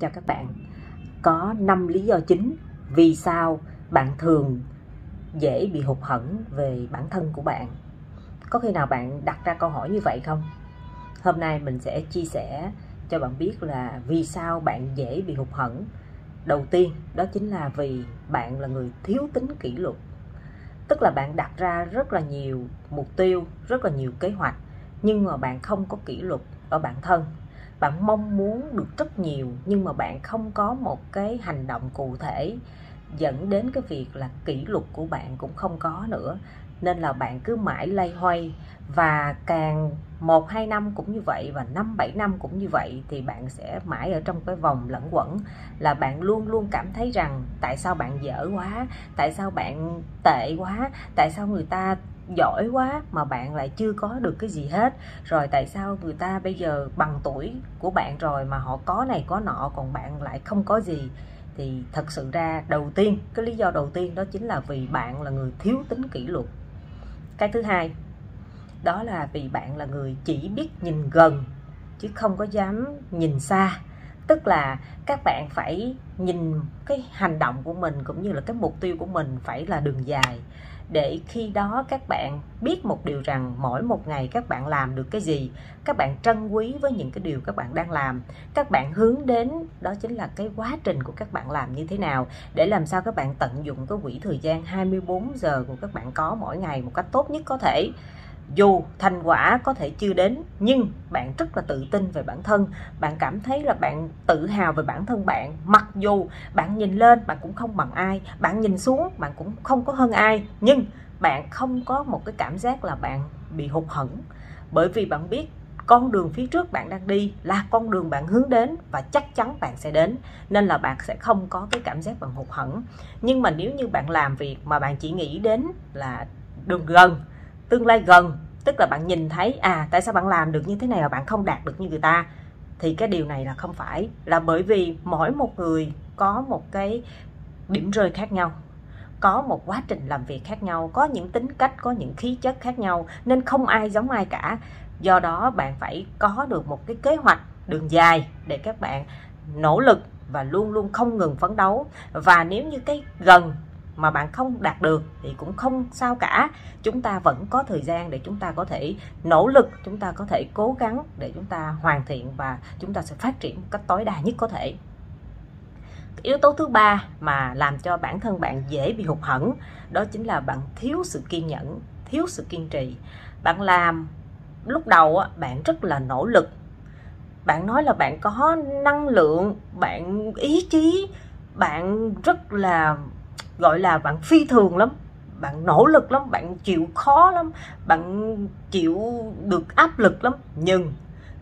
Chào các bạn. Có 5 lý do chính vì sao bạn thường dễ bị hụt hẫng về bản thân của bạn. Có khi nào bạn đặt ra câu hỏi như vậy không? Hôm nay mình sẽ chia sẻ cho bạn biết là vì sao bạn dễ bị hụt hẫng. Đầu tiên đó chính là vì bạn là người thiếu tính kỷ luật. Tức là bạn đặt ra rất là nhiều mục tiêu, rất là nhiều kế hoạch nhưng mà bạn không có kỷ luật ở bản thân bạn mong muốn được rất nhiều, nhưng mà bạn không có một cái hành động cụ thể dẫn đến cái việc là kỷ luật của bạn cũng không có nữa. Nên là bạn cứ mãi lay hoay và càng một, hai năm cũng như vậy và năm, bảy năm cũng như vậy thì bạn sẽ mãi ở trong cái vòng lẫn quẩn. Là bạn luôn luôn cảm thấy rằng tại sao bạn dở quá, tại sao bạn tệ quá, tại sao người ta giỏi quá mà bạn lại chưa có được cái gì hết. Rồi tại sao người ta bây giờ bằng tuổi của bạn rồi mà họ có này có nọ, còn bạn lại không có gì? Thì thật sự ra đầu tiên, cái lý do đầu tiên đó chính là vì bạn là người thiếu tính kỷ luật. Cái thứ hai, đó là vì bạn là người chỉ biết nhìn gần, chứ không có dám nhìn xa. Tức là các bạn phải nhìn cái hành động của mình cũng như là cái mục tiêu của mình phải là đường dài để khi đó các bạn biết một điều rằng mỗi một ngày các bạn làm được cái gì, các bạn trân quý với những cái điều các bạn đang làm. Các bạn hướng đến đó chính là cái quá trình của các bạn làm như thế nào, để làm sao các bạn tận dụng cái quỹ thời gian 24 giờ của các bạn có mỗi ngày một cách tốt nhất có thể dù thành quả có thể chưa đến, nhưng bạn rất là tự tin về bản thân. Bạn cảm thấy là bạn tự hào về bản thân bạn. Mặc dù bạn nhìn lên, bạn cũng không bằng ai. Bạn nhìn xuống, bạn cũng không có hơn ai. Nhưng bạn không có một cái cảm giác là bạn bị hụt hẫng. Bởi vì bạn biết con đường phía trước bạn đang đi là con đường bạn hướng đến và chắc chắn bạn sẽ đến. Nên là bạn sẽ không có cái cảm giác bạn hụt hẫng. Nhưng mà nếu như bạn làm việc mà bạn chỉ nghĩ đến là đường gần, tương lai gần tức là bạn nhìn thấy à tại sao bạn làm được như thế này mà bạn không đạt được như người ta? Thì cái điều này là không phải. Là bởi vì mỗi một người có một cái điểm rơi khác nhau, có một quá trình làm việc khác nhau, có những tính cách, có những khí chất khác nhau, nên không ai giống ai cả. Do đó, bạn phải có được một cái kế hoạch đường dài để các bạn nỗ lực và luôn luôn không ngừng phấn đấu. Và nếu như cái gần mà bạn không đạt được thì cũng không sao cả. Chúng ta vẫn có thời gian để chúng ta có thể nỗ lực, chúng ta có thể cố gắng để chúng ta hoàn thiện và chúng ta sẽ phát triển một cách tối đa nhất có thể. Yếu tố thứ ba mà làm cho bản thân bạn dễ bị hụt hẫng, đó chính là bạn thiếu sự kiên nhẫn, thiếu sự kiên trì. Bạn làm lúc đầu bạn rất là nỗ lực. Bạn nói là bạn có năng lượng, bạn ý chí, bạn rất là gọi là bạn phi thường lắm, bạn nỗ lực lắm, bạn chịu khó lắm, bạn chịu được áp lực lắm. Nhưng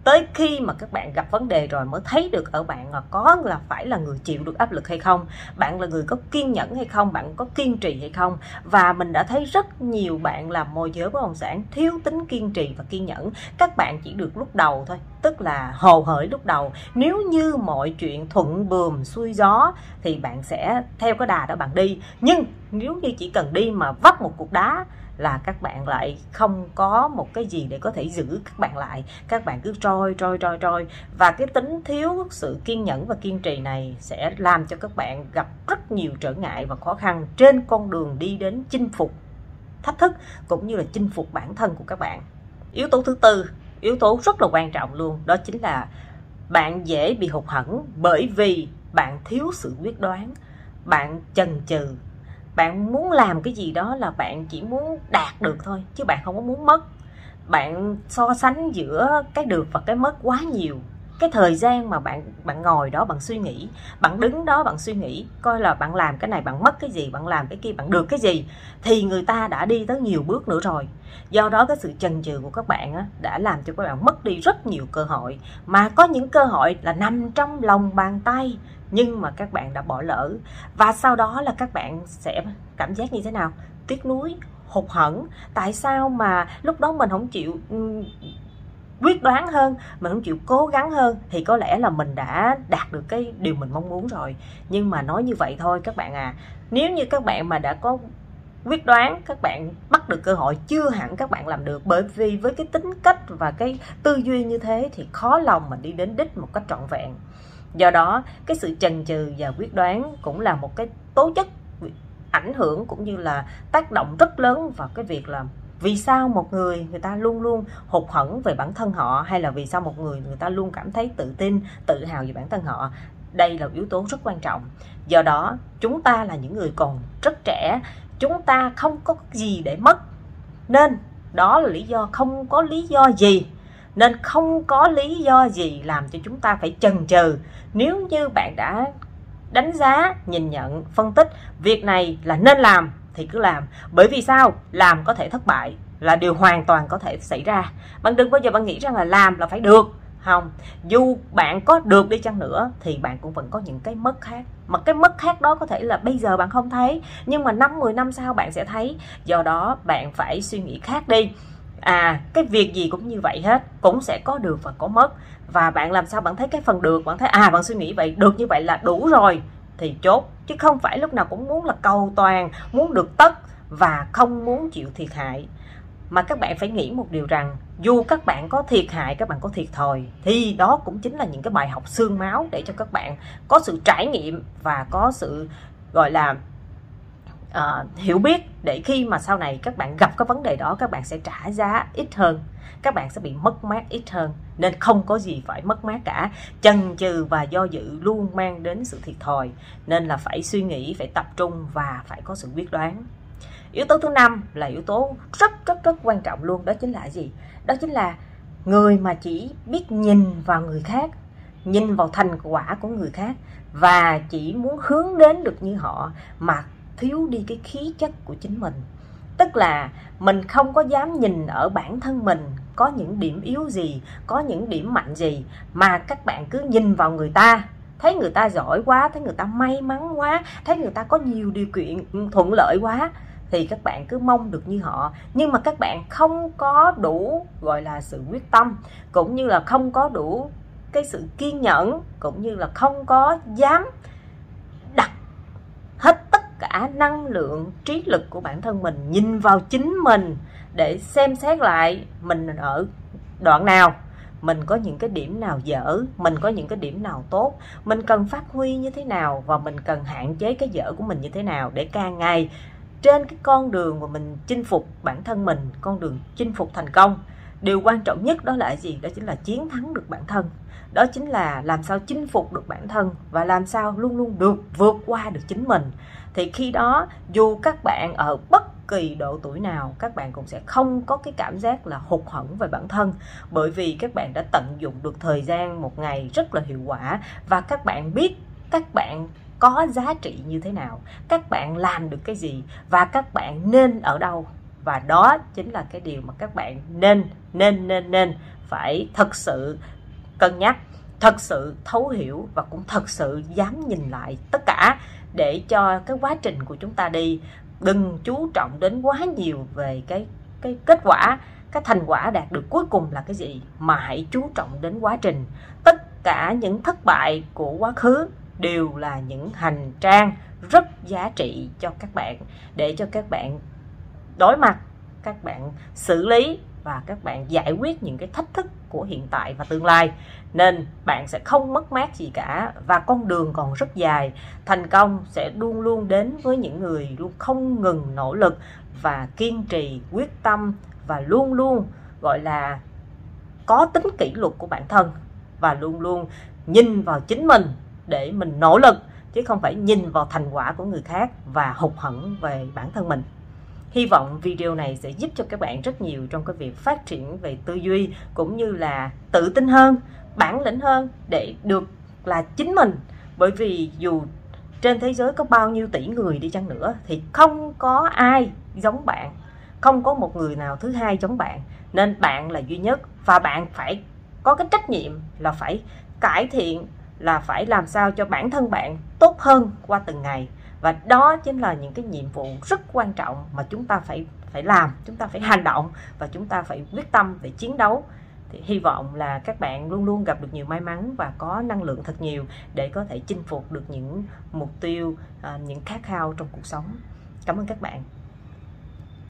tới khi mà các bạn gặp vấn đề rồi mới thấy được ở bạn là có là phải là người chịu được áp lực hay không, bạn là người có kiên nhẫn hay không, bạn có kiên trì hay không? Và mình đã thấy rất nhiều bạn làm môi giới bất động sản thiếu tính kiên trì và kiên nhẫn. Các bạn chỉ được lúc đầu thôi, tức là hồ hởi lúc đầu. Nếu như mọi chuyện thuận buồm xuôi gió thì bạn sẽ theo cái đà đó bạn đi. Nhưng nếu như chỉ cần đi mà vấp một cục đá là các bạn lại không có một cái gì để có thể giữ các bạn lại. Các bạn cứ trôi trôi trôi trôi. Và cái tính thiếu sự kiên nhẫn và kiên trì này sẽ làm cho các bạn gặp rất nhiều trở ngại và khó khăn trên con đường đi đến chinh phục thách thức cũng như là chinh phục bản thân của các bạn. Yếu tố thứ tư, yếu tố rất là quan trọng luôn, đó chính là bạn dễ bị hụt hẫng bởi vì bạn thiếu sự quyết đoán, bạn chần chừ bạn muốn làm cái gì đó là bạn chỉ muốn đạt được thôi chứ bạn không có muốn mất. Bạn so sánh giữa cái được và cái mất quá nhiều. Cái thời gian mà bạn bạn ngồi đó bạn suy nghĩ bạn đứng đó bạn suy nghĩ coi là bạn làm cái này bạn mất cái gì bạn làm cái kia bạn được cái gì thì người ta đã đi tới nhiều bước nữa rồi. Do đó cái sự chần chừ của các bạn á, đã làm cho các bạn mất đi rất nhiều cơ hội. Mà có những cơ hội là nằm trong lòng bàn tay nhưng mà các bạn đã bỏ lỡ. Và sau đó là các bạn sẽ cảm giác như thế nào? Tiếc nuối, hụt hẫng. Tại sao mà lúc đó mình không chịu quyết đoán hơn, mình không chịu cố gắng hơn? Thì có lẽ là mình đã đạt được cái điều mình mong muốn rồi. Nhưng mà nói như vậy thôi các bạn à. Nếu như các bạn mà đã có quyết đoán, các bạn bắt được cơ hội, chưa hẳn các bạn làm được. Bởi vì với cái tính cách và cái tư duy như thế thì khó lòng mà đi đến đích một cách trọn vẹn do đó, cái sự chần chừ và quyết đoán cũng là một cái tố chất ảnh hưởng cũng như là tác động rất lớn vào cái việc là vì sao một người người ta luôn luôn hụt hẫng về bản thân họ hay là vì sao một người người ta luôn cảm thấy tự tin, tự hào về bản thân họ. Đây là yếu tố rất quan trọng. Do đó, chúng ta là những người còn rất trẻ, chúng ta không có gì để mất. Nên đó là lý do, không có lý do gì nên không có lý do gì làm cho chúng ta phải chần chừ. Nếu như bạn đã đánh giá, nhìn nhận, phân tích việc này là nên làm thì cứ làm. Bởi vì sao? Làm có thể thất bại là điều hoàn toàn có thể xảy ra. Bạn đừng bao giờ bạn nghĩ rằng là làm là phải được. Không. Dù bạn có được đi chăng nữa thì bạn cũng vẫn có những cái mất khác. Mà cái mất khác đó có thể là bây giờ bạn không thấy, nhưng mà năm 10 năm sau bạn sẽ thấy. Do đó bạn phải suy nghĩ khác đi à cái việc gì cũng như vậy hết cũng sẽ có được và có mất. Và bạn làm sao bạn thấy cái phần được? Bạn thấy à bạn suy nghĩ vậy được như vậy là đủ rồi thì chốt. Chứ không phải lúc nào cũng muốn là cầu toàn muốn được tất và không muốn chịu thiệt hại. Mà các bạn phải nghĩ một điều rằng dù các bạn có thiệt hại các bạn có thiệt thòi thì đó cũng chính là những cái bài học xương máu để cho các bạn có sự trải nghiệm và có sự gọi là uh, hiểu biết để khi mà sau này các bạn gặp cái vấn đề đó, các bạn sẽ trả giá ít hơn. Các bạn sẽ bị mất mát ít hơn. Nên không có gì phải mất mát cả. Chần chừ và do dự luôn mang đến sự thiệt thòi. Nên là phải suy nghĩ, phải tập trung và phải có sự quyết đoán. Yếu tố thứ năm là yếu tố rất rất rất quan trọng luôn. Đó chính là gì? Đó chính là người mà chỉ biết nhìn vào người khác, nhìn vào thành quả của người khác và chỉ muốn hướng đến được như họ mà thiếu đi cái khí chất của chính mình. Tức là mình không có dám nhìn ở bản thân mình có những điểm yếu gì, có những điểm mạnh gì, mà các bạn cứ nhìn vào người ta. Thấy người ta giỏi quá, thấy người ta may mắn quá, thấy người ta có nhiều điều kiện thuận lợi quá, thì các bạn cứ mong được như họ. Nhưng mà các bạn không có đủ, gọi là, sự quyết tâm, cũng như là không có đủ cái sự kiên nhẫn, cũng như là không có dám cả năng lượng, trí lực của bản thân mình nhìn vào chính mình để xem xét lại mình ở đoạn nào. Mình có những cái điểm nào dở, mình có những cái điểm nào tốt, mình cần phát huy như thế nào và mình cần hạn chế cái dở của mình như thế nào để càng ngày trên cái con đường mà mình chinh phục bản thân mình, con đường chinh phục thành công điều quan trọng nhất đó là gì? Đó chính là chiến thắng được bản thân. Đó chính là làm sao chinh phục được bản thân và làm sao luôn luôn được vượt qua được chính mình. Thì khi đó, dù các bạn ở bất kỳ độ tuổi nào, các bạn cũng sẽ không có cái cảm giác là hụt hẫng về bản thân. Bởi vì các bạn đã tận dụng được thời gian một ngày rất là hiệu quả và các bạn biết các bạn có giá trị như thế nào, các bạn làm được cái gì và các bạn nên ở đâu và đó chính là cái điều mà các bạn nên nên nên nên phải thật sự cân nhắc, thật sự thấu hiểu và cũng thật sự dám nhìn lại tất cả để cho cái quá trình của chúng ta đi đừng chú trọng đến quá nhiều về cái cái kết quả, cái thành quả đạt được cuối cùng là cái gì, mà hãy chú trọng đến quá trình. Tất cả những thất bại của quá khứ đều là những hành trang rất giá trị cho các bạn. Để cho các bạn đối mặt, các bạn xử lý và các bạn giải quyết những cái thách thức của hiện tại và tương lai. Nên bạn sẽ không mất mát gì cả và con đường còn rất dài. Thành công sẽ luôn luôn đến với những người luôn không ngừng nỗ lực và kiên trì, quyết tâm và luôn luôn, gọi là, có tính kỷ luật của bản thân và luôn luôn nhìn vào chính mình để mình nỗ lực, chứ không phải nhìn vào thành quả của người khác và hụt hẫng về bản thân mình. Hy vọng video này sẽ giúp cho các bạn rất nhiều trong cái việc phát triển về tư duy cũng như là tự tin hơn, bản lĩnh hơn để được là chính mình. Bởi vì dù trên thế giới có bao nhiêu tỷ người đi chăng nữa thì không có ai giống bạn, không có một người nào thứ hai giống bạn. Nên bạn là duy nhất và bạn phải có cái trách nhiệm là phải cải thiện là phải làm sao cho bản thân bạn tốt hơn qua từng ngày và đó chính là những cái nhiệm vụ rất quan trọng mà chúng ta phải phải làm, chúng ta phải hành động và chúng ta phải quyết tâm để chiến đấu. Thì hy vọng là các bạn luôn luôn gặp được nhiều may mắn và có năng lượng thật nhiều để có thể chinh phục được những mục tiêu à, những khát khao trong cuộc sống. Cảm ơn các bạn.